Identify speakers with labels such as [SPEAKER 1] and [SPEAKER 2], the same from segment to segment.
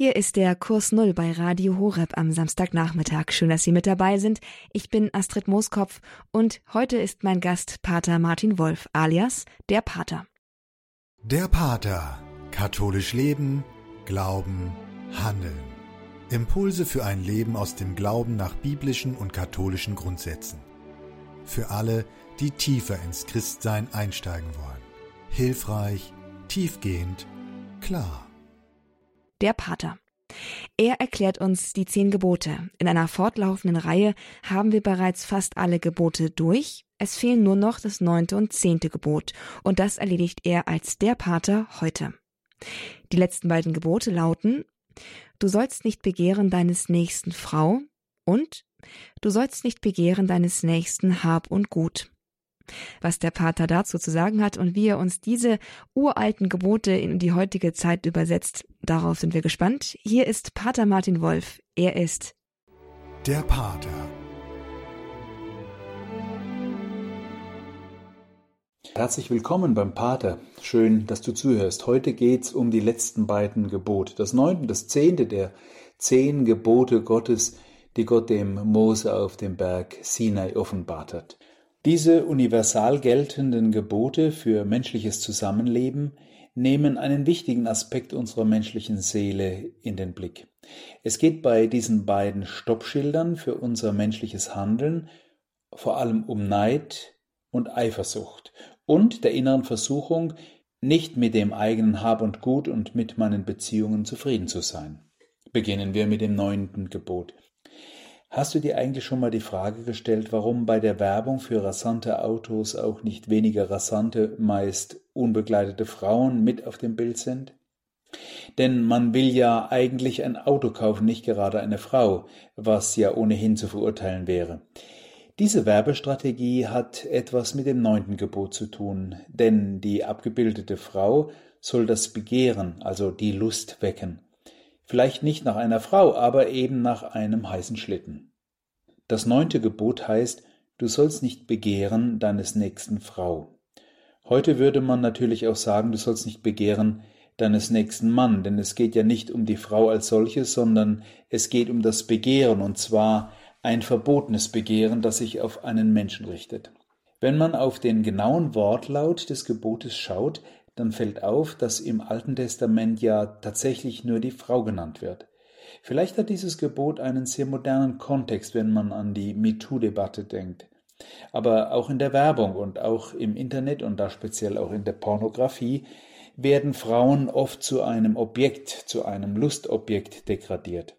[SPEAKER 1] Hier ist der Kurs Null bei Radio Horeb am Samstagnachmittag. Schön, dass Sie mit dabei sind. Ich bin Astrid Mooskopf und heute ist mein Gast Pater Martin Wolf alias der Pater.
[SPEAKER 2] Der Pater. Katholisch leben, glauben, handeln. Impulse für ein Leben aus dem Glauben nach biblischen und katholischen Grundsätzen. Für alle, die tiefer ins Christsein einsteigen wollen. Hilfreich, tiefgehend, klar
[SPEAKER 1] der Pater. Er erklärt uns die zehn Gebote. In einer fortlaufenden Reihe haben wir bereits fast alle Gebote durch. Es fehlen nur noch das neunte und zehnte Gebot, und das erledigt er als der Pater heute. Die letzten beiden Gebote lauten Du sollst nicht begehren deines nächsten Frau und Du sollst nicht begehren deines nächsten Hab und Gut. Was der Pater dazu zu sagen hat und wie er uns diese uralten Gebote in die heutige Zeit übersetzt, darauf sind wir gespannt. Hier ist Pater Martin Wolf. Er ist
[SPEAKER 2] der Pater.
[SPEAKER 3] Herzlich willkommen beim Pater. Schön, dass du zuhörst. Heute geht's um die letzten beiden Gebote. Das neunte und das zehnte der zehn Gebote Gottes, die Gott dem Mose auf dem Berg Sinai offenbart hat. Diese universal geltenden Gebote für menschliches Zusammenleben nehmen einen wichtigen Aspekt unserer menschlichen Seele in den Blick. Es geht bei diesen beiden Stoppschildern für unser menschliches Handeln vor allem um Neid und Eifersucht und der inneren Versuchung, nicht mit dem eigenen Hab und Gut und mit meinen Beziehungen zufrieden zu sein. Beginnen wir mit dem neunten Gebot. Hast du dir eigentlich schon mal die Frage gestellt, warum bei der Werbung für rasante Autos auch nicht weniger rasante, meist unbegleitete Frauen mit auf dem Bild sind? Denn man will ja eigentlich ein Auto kaufen, nicht gerade eine Frau, was ja ohnehin zu verurteilen wäre. Diese Werbestrategie hat etwas mit dem neunten Gebot zu tun, denn die abgebildete Frau soll das Begehren, also die Lust wecken. Vielleicht nicht nach einer Frau, aber eben nach einem heißen Schlitten. Das neunte Gebot heißt, du sollst nicht begehren deines nächsten Frau. Heute würde man natürlich auch sagen, du sollst nicht begehren deines nächsten Mann, denn es geht ja nicht um die Frau als solches, sondern es geht um das Begehren, und zwar ein verbotenes Begehren, das sich auf einen Menschen richtet. Wenn man auf den genauen Wortlaut des Gebotes schaut, dann fällt auf, dass im Alten Testament ja tatsächlich nur die Frau genannt wird. Vielleicht hat dieses Gebot einen sehr modernen Kontext, wenn man an die MeToo-Debatte denkt. Aber auch in der Werbung und auch im Internet und da speziell auch in der Pornografie werden Frauen oft zu einem Objekt, zu einem Lustobjekt degradiert.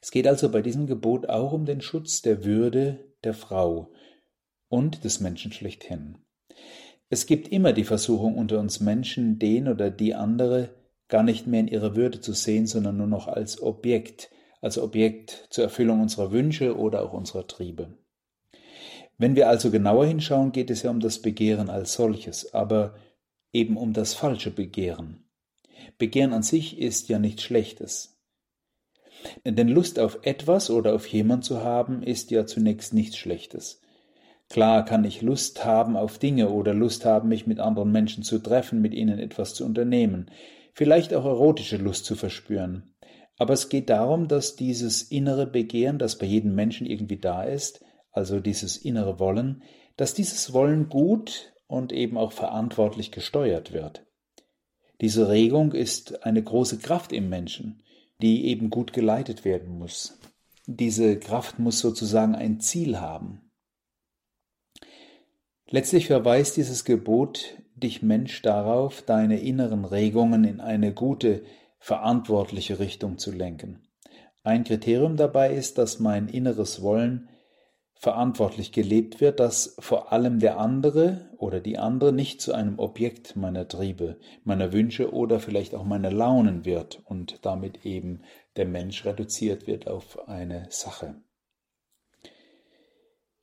[SPEAKER 3] Es geht also bei diesem Gebot auch um den Schutz der Würde der Frau und des Menschen schlechthin. Es gibt immer die Versuchung unter uns Menschen, den oder die andere gar nicht mehr in ihrer Würde zu sehen, sondern nur noch als Objekt, als Objekt zur Erfüllung unserer Wünsche oder auch unserer Triebe. Wenn wir also genauer hinschauen, geht es ja um das Begehren als solches, aber eben um das falsche Begehren. Begehren an sich ist ja nichts Schlechtes. Denn Lust auf etwas oder auf jemand zu haben, ist ja zunächst nichts Schlechtes. Klar kann ich Lust haben auf Dinge oder Lust haben, mich mit anderen Menschen zu treffen, mit ihnen etwas zu unternehmen, vielleicht auch erotische Lust zu verspüren. Aber es geht darum, dass dieses innere Begehren, das bei jedem Menschen irgendwie da ist, also dieses innere Wollen, dass dieses Wollen gut und eben auch verantwortlich gesteuert wird. Diese Regung ist eine große Kraft im Menschen, die eben gut geleitet werden muss. Diese Kraft muss sozusagen ein Ziel haben. Letztlich verweist dieses Gebot dich Mensch darauf, deine inneren Regungen in eine gute, verantwortliche Richtung zu lenken. Ein Kriterium dabei ist, dass mein inneres Wollen verantwortlich gelebt wird, dass vor allem der andere oder die andere nicht zu einem Objekt meiner Triebe, meiner Wünsche oder vielleicht auch meiner Launen wird und damit eben der Mensch reduziert wird auf eine Sache.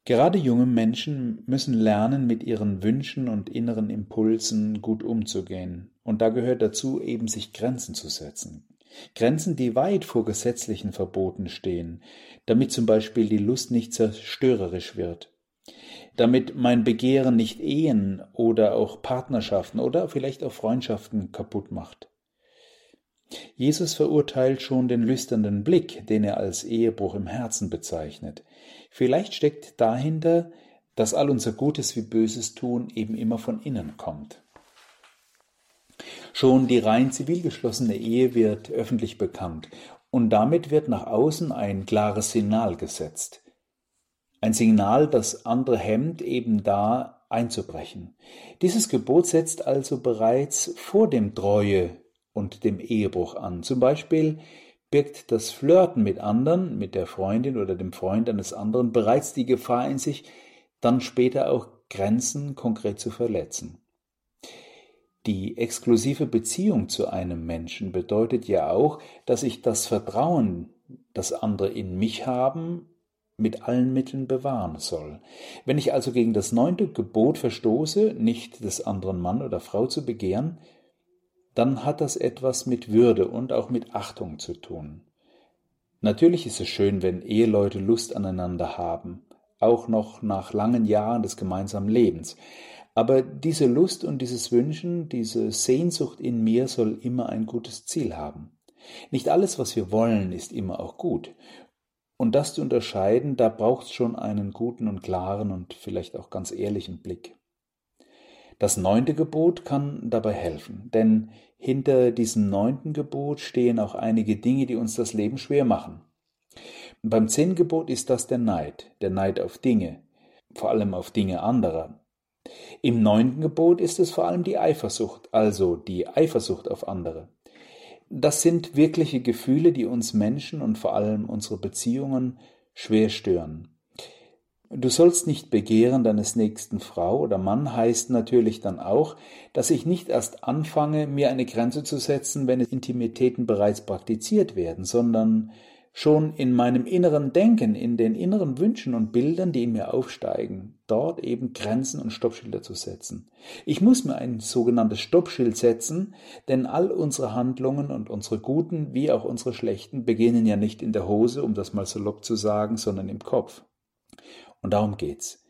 [SPEAKER 3] Gerade junge Menschen müssen lernen, mit ihren Wünschen und inneren Impulsen gut umzugehen. Und da gehört dazu eben sich Grenzen zu setzen. Grenzen, die weit vor gesetzlichen Verboten stehen, damit zum Beispiel die Lust nicht zerstörerisch wird, damit mein Begehren nicht Ehen oder auch Partnerschaften oder vielleicht auch Freundschaften kaputt macht. Jesus verurteilt schon den lüsternden Blick, den er als Ehebruch im Herzen bezeichnet. Vielleicht steckt dahinter, dass all unser Gutes wie Böses tun eben immer von innen kommt. Schon die rein zivil geschlossene Ehe wird öffentlich bekannt und damit wird nach außen ein klares Signal gesetzt. Ein Signal, das andere hemmt, eben da einzubrechen. Dieses Gebot setzt also bereits vor dem Treue und dem Ehebruch an. Zum Beispiel birgt das Flirten mit anderen, mit der Freundin oder dem Freund eines anderen bereits die Gefahr in sich, dann später auch Grenzen konkret zu verletzen. Die exklusive Beziehung zu einem Menschen bedeutet ja auch, dass ich das Vertrauen, das andere in mich haben, mit allen Mitteln bewahren soll. Wenn ich also gegen das neunte Gebot verstoße, nicht des anderen Mann oder Frau zu begehren, dann hat das etwas mit Würde und auch mit Achtung zu tun. Natürlich ist es schön, wenn Eheleute Lust aneinander haben, auch noch nach langen Jahren des gemeinsamen Lebens. Aber diese Lust und dieses Wünschen, diese Sehnsucht in mir soll immer ein gutes Ziel haben. Nicht alles, was wir wollen, ist immer auch gut. Und das zu unterscheiden, da braucht es schon einen guten und klaren und vielleicht auch ganz ehrlichen Blick. Das neunte Gebot kann dabei helfen, denn hinter diesem neunten Gebot stehen auch einige Dinge, die uns das Leben schwer machen. Beim zehnten Gebot ist das der Neid, der Neid auf Dinge, vor allem auf Dinge anderer. Im neunten Gebot ist es vor allem die Eifersucht, also die Eifersucht auf andere. Das sind wirkliche Gefühle, die uns Menschen und vor allem unsere Beziehungen schwer stören. Du sollst nicht begehren deines nächsten Frau oder Mann heißt natürlich dann auch, dass ich nicht erst anfange, mir eine Grenze zu setzen, wenn Intimitäten bereits praktiziert werden, sondern schon in meinem inneren Denken, in den inneren Wünschen und Bildern, die in mir aufsteigen, dort eben Grenzen und Stoppschilder zu setzen. Ich muss mir ein sogenanntes Stoppschild setzen, denn all unsere Handlungen und unsere guten wie auch unsere schlechten beginnen ja nicht in der Hose, um das mal salopp zu sagen, sondern im Kopf. Und darum geht's.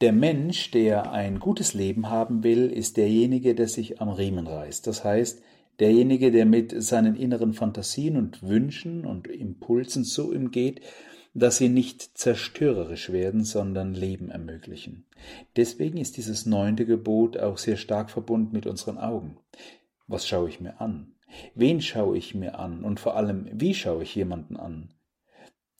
[SPEAKER 3] Der Mensch, der ein gutes Leben haben will, ist derjenige, der sich am Riemen reißt. Das heißt, derjenige, der mit seinen inneren Fantasien und Wünschen und Impulsen so umgeht, dass sie nicht zerstörerisch werden, sondern Leben ermöglichen. Deswegen ist dieses neunte Gebot auch sehr stark verbunden mit unseren Augen. Was schaue ich mir an? Wen schaue ich mir an? Und vor allem, wie schaue ich jemanden an?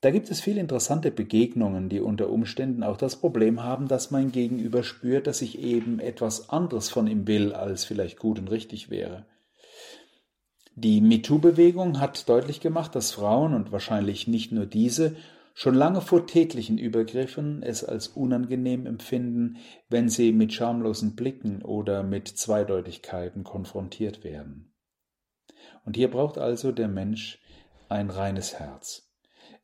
[SPEAKER 3] Da gibt es viele interessante Begegnungen, die unter Umständen auch das Problem haben, dass mein Gegenüber spürt, dass ich eben etwas anderes von ihm will, als vielleicht gut und richtig wäre. Die MeToo-Bewegung hat deutlich gemacht, dass Frauen und wahrscheinlich nicht nur diese schon lange vor täglichen Übergriffen es als unangenehm empfinden, wenn sie mit schamlosen Blicken oder mit Zweideutigkeiten konfrontiert werden. Und hier braucht also der Mensch ein reines Herz.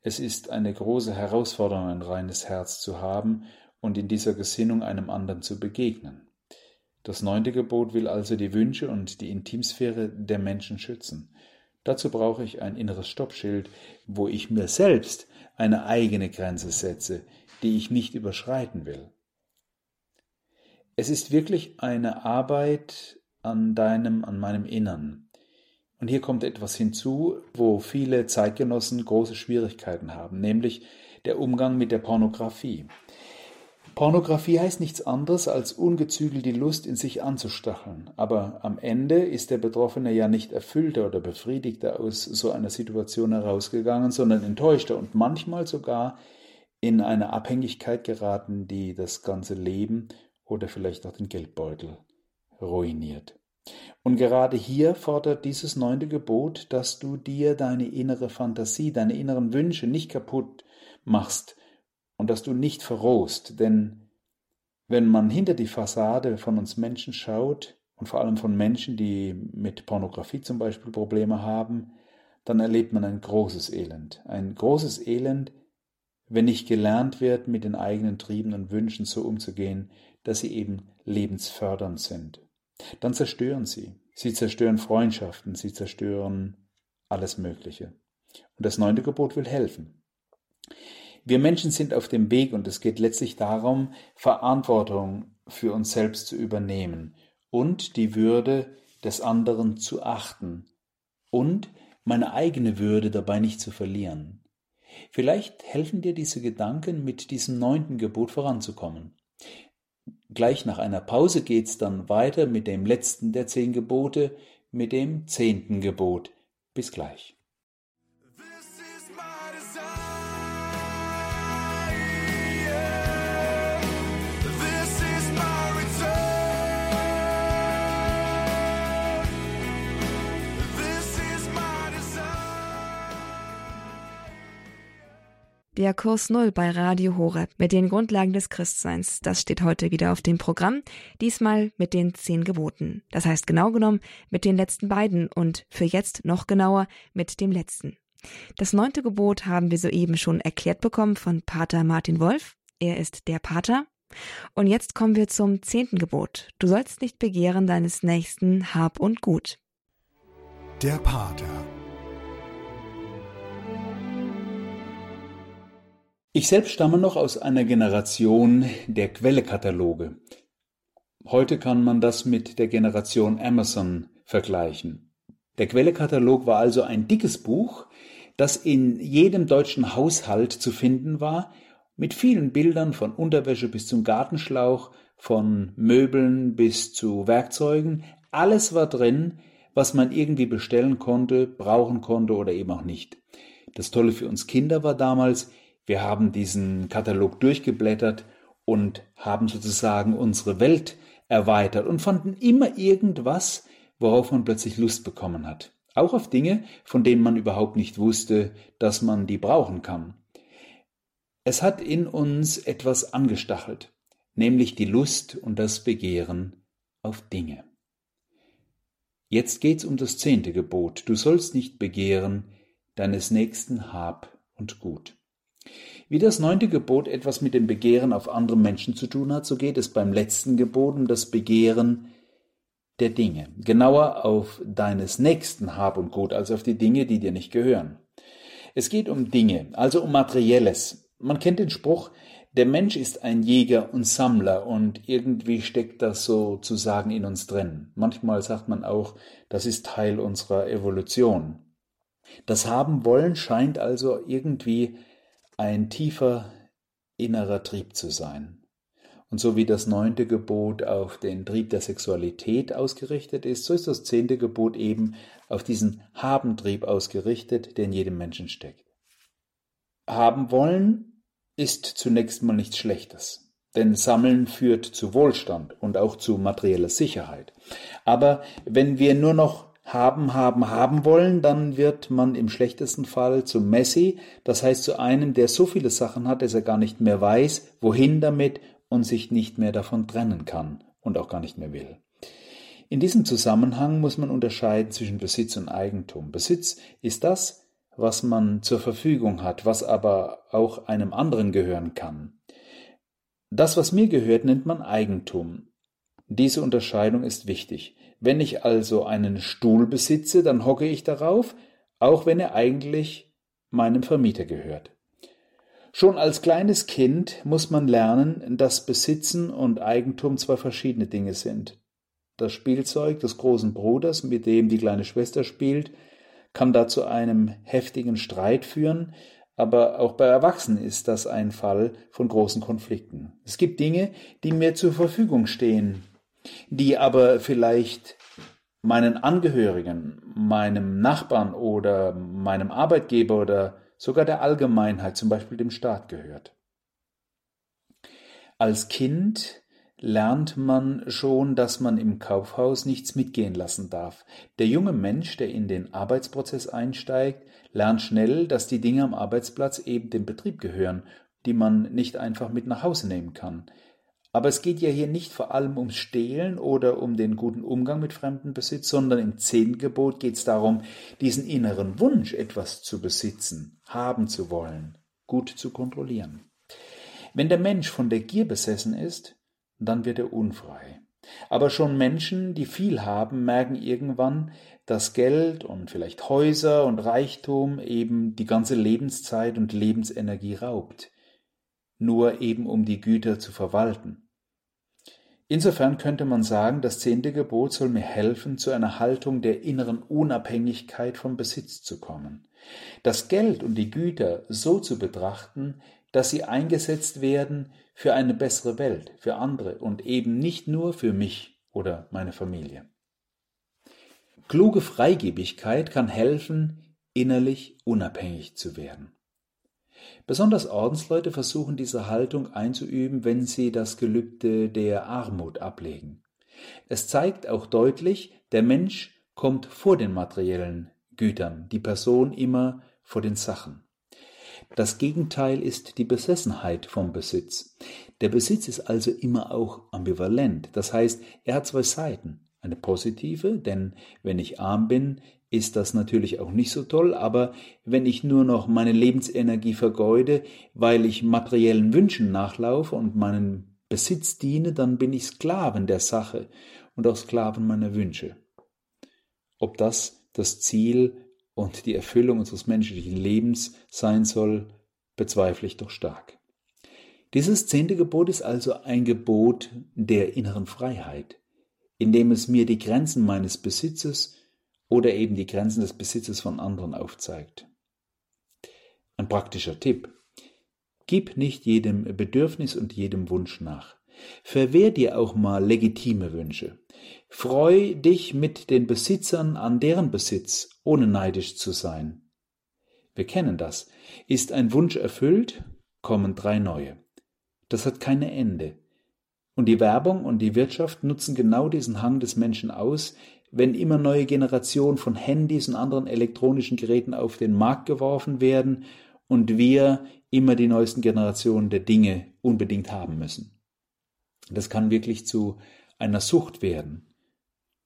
[SPEAKER 3] Es ist eine große Herausforderung, ein reines Herz zu haben und in dieser Gesinnung einem anderen zu begegnen. Das neunte Gebot will also die Wünsche und die Intimsphäre der Menschen schützen. Dazu brauche ich ein inneres Stoppschild, wo ich mir selbst eine eigene Grenze setze, die ich nicht überschreiten will. Es ist wirklich eine Arbeit an deinem, an meinem Innern. Und hier kommt etwas hinzu, wo viele Zeitgenossen große Schwierigkeiten haben, nämlich der Umgang mit der Pornografie. Pornografie heißt nichts anderes, als ungezügelt die Lust in sich anzustacheln. Aber am Ende ist der Betroffene ja nicht erfüllter oder befriedigter aus so einer Situation herausgegangen, sondern enttäuschter und manchmal sogar in eine Abhängigkeit geraten, die das ganze Leben oder vielleicht auch den Geldbeutel ruiniert. Und gerade hier fordert dieses neunte Gebot, dass du dir deine innere Fantasie, deine inneren Wünsche nicht kaputt machst und dass du nicht verrohst, denn wenn man hinter die Fassade von uns Menschen schaut und vor allem von Menschen, die mit Pornografie zum Beispiel Probleme haben, dann erlebt man ein großes Elend. Ein großes Elend, wenn nicht gelernt wird, mit den eigenen Trieben und Wünschen so umzugehen, dass sie eben lebensfördernd sind dann zerstören sie. Sie zerstören Freundschaften, sie zerstören alles Mögliche. Und das neunte Gebot will helfen. Wir Menschen sind auf dem Weg und es geht letztlich darum, Verantwortung für uns selbst zu übernehmen und die Würde des anderen zu achten und meine eigene Würde dabei nicht zu verlieren. Vielleicht helfen dir diese Gedanken, mit diesem neunten Gebot voranzukommen. Gleich nach einer Pause geht's dann weiter mit dem letzten der zehn Gebote, mit dem zehnten Gebot. Bis gleich.
[SPEAKER 1] Der Kurs Null bei Radio Horeb mit den Grundlagen des Christseins, das steht heute wieder auf dem Programm, diesmal mit den zehn Geboten. Das heißt genau genommen mit den letzten beiden und für jetzt noch genauer mit dem letzten. Das neunte Gebot haben wir soeben schon erklärt bekommen von Pater Martin Wolf. Er ist der Pater. Und jetzt kommen wir zum zehnten Gebot. Du sollst nicht begehren deines Nächsten Hab und Gut.
[SPEAKER 2] Der Pater
[SPEAKER 3] Ich selbst stamme noch aus einer Generation der Quellekataloge. Heute kann man das mit der Generation Amazon vergleichen. Der Quellekatalog war also ein dickes Buch, das in jedem deutschen Haushalt zu finden war, mit vielen Bildern von Unterwäsche bis zum Gartenschlauch, von Möbeln bis zu Werkzeugen. Alles war drin, was man irgendwie bestellen konnte, brauchen konnte oder eben auch nicht. Das Tolle für uns Kinder war damals, wir haben diesen Katalog durchgeblättert und haben sozusagen unsere Welt erweitert und fanden immer irgendwas, worauf man plötzlich Lust bekommen hat. Auch auf Dinge, von denen man überhaupt nicht wusste, dass man die brauchen kann. Es hat in uns etwas angestachelt, nämlich die Lust und das Begehren auf Dinge. Jetzt geht's um das zehnte Gebot. Du sollst nicht begehren deines Nächsten Hab und Gut. Wie das neunte Gebot etwas mit dem Begehren auf andere Menschen zu tun hat, so geht es beim letzten Gebot um das Begehren der Dinge. Genauer auf deines nächsten Hab und Gut, also auf die Dinge, die dir nicht gehören. Es geht um Dinge, also um Materielles. Man kennt den Spruch, der Mensch ist ein Jäger und Sammler und irgendwie steckt das sozusagen in uns drin. Manchmal sagt man auch, das ist Teil unserer Evolution. Das Haben wollen scheint also irgendwie ein tiefer innerer Trieb zu sein. Und so wie das neunte Gebot auf den Trieb der Sexualität ausgerichtet ist, so ist das zehnte Gebot eben auf diesen Habentrieb ausgerichtet, der in jedem Menschen steckt. Haben wollen ist zunächst mal nichts Schlechtes, denn Sammeln führt zu Wohlstand und auch zu materieller Sicherheit. Aber wenn wir nur noch haben, haben, haben wollen, dann wird man im schlechtesten Fall zu Messi, das heißt zu einem, der so viele Sachen hat, dass er gar nicht mehr weiß, wohin damit und sich nicht mehr davon trennen kann und auch gar nicht mehr will. In diesem Zusammenhang muss man unterscheiden zwischen Besitz und Eigentum. Besitz ist das, was man zur Verfügung hat, was aber auch einem anderen gehören kann. Das, was mir gehört, nennt man Eigentum. Diese Unterscheidung ist wichtig. Wenn ich also einen Stuhl besitze, dann hocke ich darauf, auch wenn er eigentlich meinem Vermieter gehört. Schon als kleines Kind muss man lernen, dass Besitzen und Eigentum zwei verschiedene Dinge sind. Das Spielzeug des großen Bruders, mit dem die kleine Schwester spielt, kann da zu einem heftigen Streit führen, aber auch bei Erwachsenen ist das ein Fall von großen Konflikten. Es gibt Dinge, die mir zur Verfügung stehen, die aber vielleicht meinen Angehörigen, meinem Nachbarn oder meinem Arbeitgeber oder sogar der Allgemeinheit, zum Beispiel dem Staat gehört. Als Kind lernt man schon, dass man im Kaufhaus nichts mitgehen lassen darf. Der junge Mensch, der in den Arbeitsprozess einsteigt, lernt schnell, dass die Dinge am Arbeitsplatz eben dem Betrieb gehören, die man nicht einfach mit nach Hause nehmen kann. Aber es geht ja hier nicht vor allem ums Stehlen oder um den guten Umgang mit fremdem Besitz, sondern im Zehngebot geht es darum, diesen inneren Wunsch, etwas zu besitzen, haben zu wollen, gut zu kontrollieren. Wenn der Mensch von der Gier besessen ist, dann wird er unfrei. Aber schon Menschen, die viel haben, merken irgendwann, dass Geld und vielleicht Häuser und Reichtum eben die ganze Lebenszeit und Lebensenergie raubt nur eben um die Güter zu verwalten. Insofern könnte man sagen, das zehnte Gebot soll mir helfen, zu einer Haltung der inneren Unabhängigkeit vom Besitz zu kommen. Das Geld und die Güter so zu betrachten, dass sie eingesetzt werden für eine bessere Welt, für andere und eben nicht nur für mich oder meine Familie. Kluge Freigebigkeit kann helfen, innerlich unabhängig zu werden. Besonders Ordensleute versuchen diese Haltung einzuüben, wenn sie das Gelübde der Armut ablegen. Es zeigt auch deutlich, der Mensch kommt vor den materiellen Gütern, die Person immer vor den Sachen. Das Gegenteil ist die Besessenheit vom Besitz. Der Besitz ist also immer auch ambivalent, das heißt, er hat zwei Seiten. Eine positive, denn wenn ich arm bin, ist das natürlich auch nicht so toll, aber wenn ich nur noch meine Lebensenergie vergeude, weil ich materiellen Wünschen nachlaufe und meinen Besitz diene, dann bin ich Sklaven der Sache und auch Sklaven meiner Wünsche. Ob das das Ziel und die Erfüllung unseres menschlichen Lebens sein soll, bezweifle ich doch stark. Dieses zehnte Gebot ist also ein Gebot der inneren Freiheit, indem es mir die Grenzen meines Besitzes oder eben die Grenzen des Besitzes von anderen aufzeigt. Ein praktischer Tipp. Gib nicht jedem Bedürfnis und jedem Wunsch nach. Verwehr dir auch mal legitime Wünsche. Freu dich mit den Besitzern an deren Besitz, ohne neidisch zu sein. Wir kennen das. Ist ein Wunsch erfüllt, kommen drei neue. Das hat keine Ende. Und die Werbung und die Wirtschaft nutzen genau diesen Hang des Menschen aus, wenn immer neue Generationen von Handys und anderen elektronischen Geräten auf den Markt geworfen werden und wir immer die neuesten Generationen der Dinge unbedingt haben müssen. Das kann wirklich zu einer Sucht werden.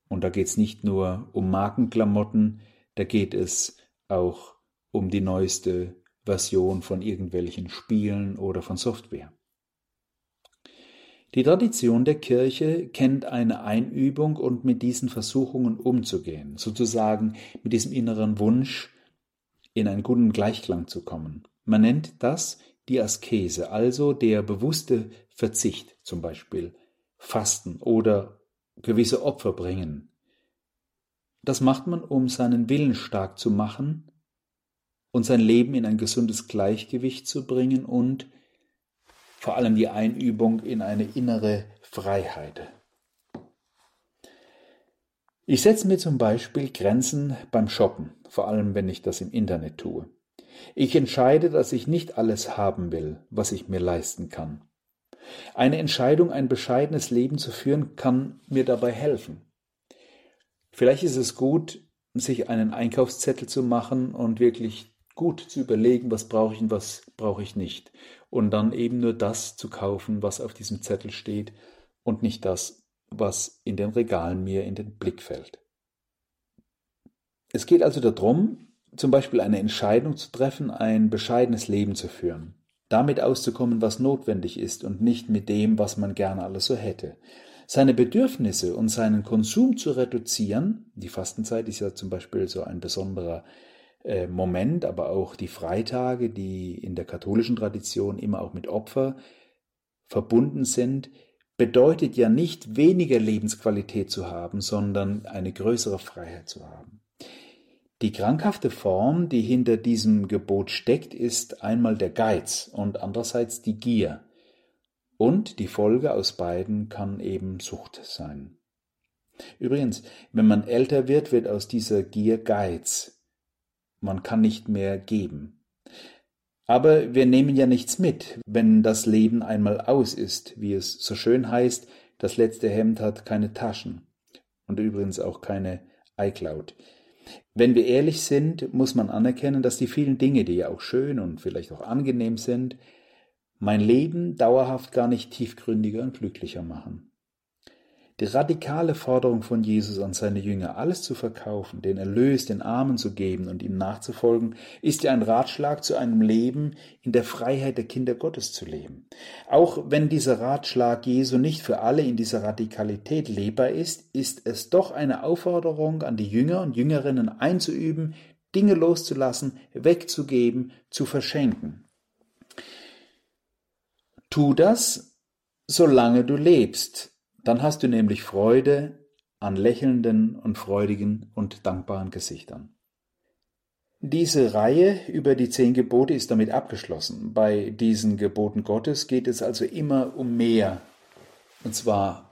[SPEAKER 3] Und da geht es nicht nur um Markenklamotten, da geht es auch um die neueste Version von irgendwelchen Spielen oder von Software. Die Tradition der Kirche kennt eine Einübung und mit diesen Versuchungen umzugehen, sozusagen mit diesem inneren Wunsch in einen guten Gleichklang zu kommen. Man nennt das die Askese, also der bewusste Verzicht, zum Beispiel Fasten oder gewisse Opfer bringen. Das macht man, um seinen Willen stark zu machen und sein Leben in ein gesundes Gleichgewicht zu bringen und vor allem die Einübung in eine innere Freiheit. Ich setze mir zum Beispiel Grenzen beim Shoppen, vor allem wenn ich das im Internet tue. Ich entscheide, dass ich nicht alles haben will, was ich mir leisten kann. Eine Entscheidung, ein bescheidenes Leben zu führen, kann mir dabei helfen. Vielleicht ist es gut, sich einen Einkaufszettel zu machen und wirklich gut zu überlegen, was brauche ich und was brauche ich nicht. Und dann eben nur das zu kaufen, was auf diesem Zettel steht und nicht das, was in den Regalen mir in den Blick fällt. Es geht also darum, zum Beispiel eine Entscheidung zu treffen, ein bescheidenes Leben zu führen, damit auszukommen, was notwendig ist und nicht mit dem, was man gerne alles so hätte. Seine Bedürfnisse und seinen Konsum zu reduzieren, die Fastenzeit ist ja zum Beispiel so ein besonderer Moment, aber auch die Freitage, die in der katholischen Tradition immer auch mit Opfer verbunden sind, bedeutet ja nicht weniger Lebensqualität zu haben, sondern eine größere Freiheit zu haben. Die krankhafte Form, die hinter diesem Gebot steckt, ist einmal der Geiz und andererseits die Gier. Und die Folge aus beiden kann eben Sucht sein. Übrigens, wenn man älter wird, wird aus dieser Gier Geiz man kann nicht mehr geben. Aber wir nehmen ja nichts mit, wenn das Leben einmal aus ist, wie es so schön heißt, das letzte Hemd hat keine Taschen und übrigens auch keine iCloud. Wenn wir ehrlich sind, muss man anerkennen, dass die vielen Dinge, die ja auch schön und vielleicht auch angenehm sind, mein Leben dauerhaft gar nicht tiefgründiger und glücklicher machen. Die radikale Forderung von Jesus an seine Jünger, alles zu verkaufen, den Erlös den Armen zu geben und ihm nachzufolgen, ist ja ein Ratschlag zu einem Leben in der Freiheit der Kinder Gottes zu leben. Auch wenn dieser Ratschlag Jesu nicht für alle in dieser Radikalität lebbar ist, ist es doch eine Aufforderung an die Jünger und Jüngerinnen einzuüben, Dinge loszulassen, wegzugeben, zu verschenken. Tu das, solange du lebst, Dann hast du nämlich Freude an lächelnden und freudigen und dankbaren Gesichtern. Diese Reihe über die zehn Gebote ist damit abgeschlossen. Bei diesen Geboten Gottes geht es also immer um mehr. Und zwar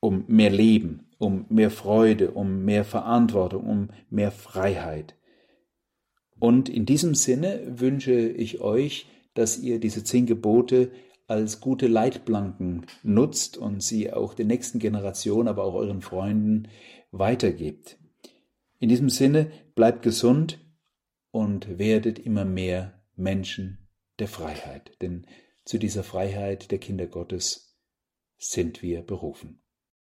[SPEAKER 3] um mehr Leben, um mehr Freude, um mehr Verantwortung, um mehr Freiheit. Und in diesem Sinne wünsche ich euch, dass ihr diese zehn Gebote als gute Leitplanken nutzt und sie auch den nächsten Generationen, aber auch euren Freunden weitergebt. In diesem Sinne bleibt gesund und werdet immer mehr Menschen der Freiheit, denn zu dieser Freiheit der Kinder Gottes sind wir berufen.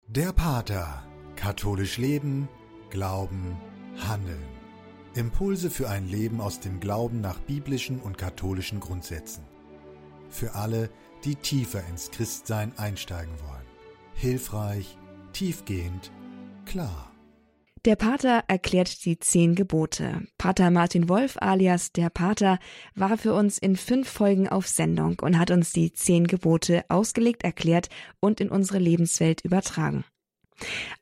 [SPEAKER 2] Der Pater. Katholisch leben, glauben, handeln. Impulse für ein Leben aus dem Glauben nach biblischen und katholischen Grundsätzen. Für alle, die tiefer ins Christsein einsteigen wollen. Hilfreich, tiefgehend, klar.
[SPEAKER 1] Der Pater erklärt die zehn Gebote. Pater Martin Wolf alias der Pater war für uns in fünf Folgen auf Sendung und hat uns die zehn Gebote ausgelegt, erklärt und in unsere Lebenswelt übertragen.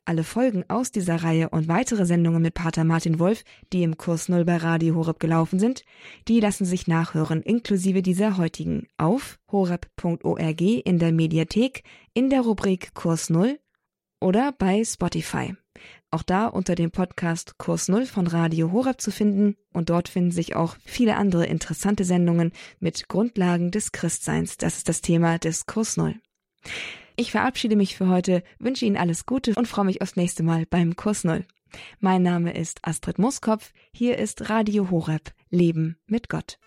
[SPEAKER 1] Alle Folgen aus dieser Reihe und weitere Sendungen mit Pater Martin Wolf, die im Kurs Null bei Radio Horeb gelaufen sind, die lassen sich nachhören, inklusive dieser heutigen, auf horeb.org in der Mediathek, in der Rubrik Kurs Null oder bei Spotify. Auch da unter dem Podcast Kurs Null von Radio Horeb zu finden und dort finden sich auch viele andere interessante Sendungen mit Grundlagen des Christseins. Das ist das Thema des Kurs Null. Ich verabschiede mich für heute, wünsche Ihnen alles Gute und freue mich aufs nächste Mal beim Kurs Null. Mein Name ist Astrid Muskopf. Hier ist Radio Horeb. Leben mit Gott.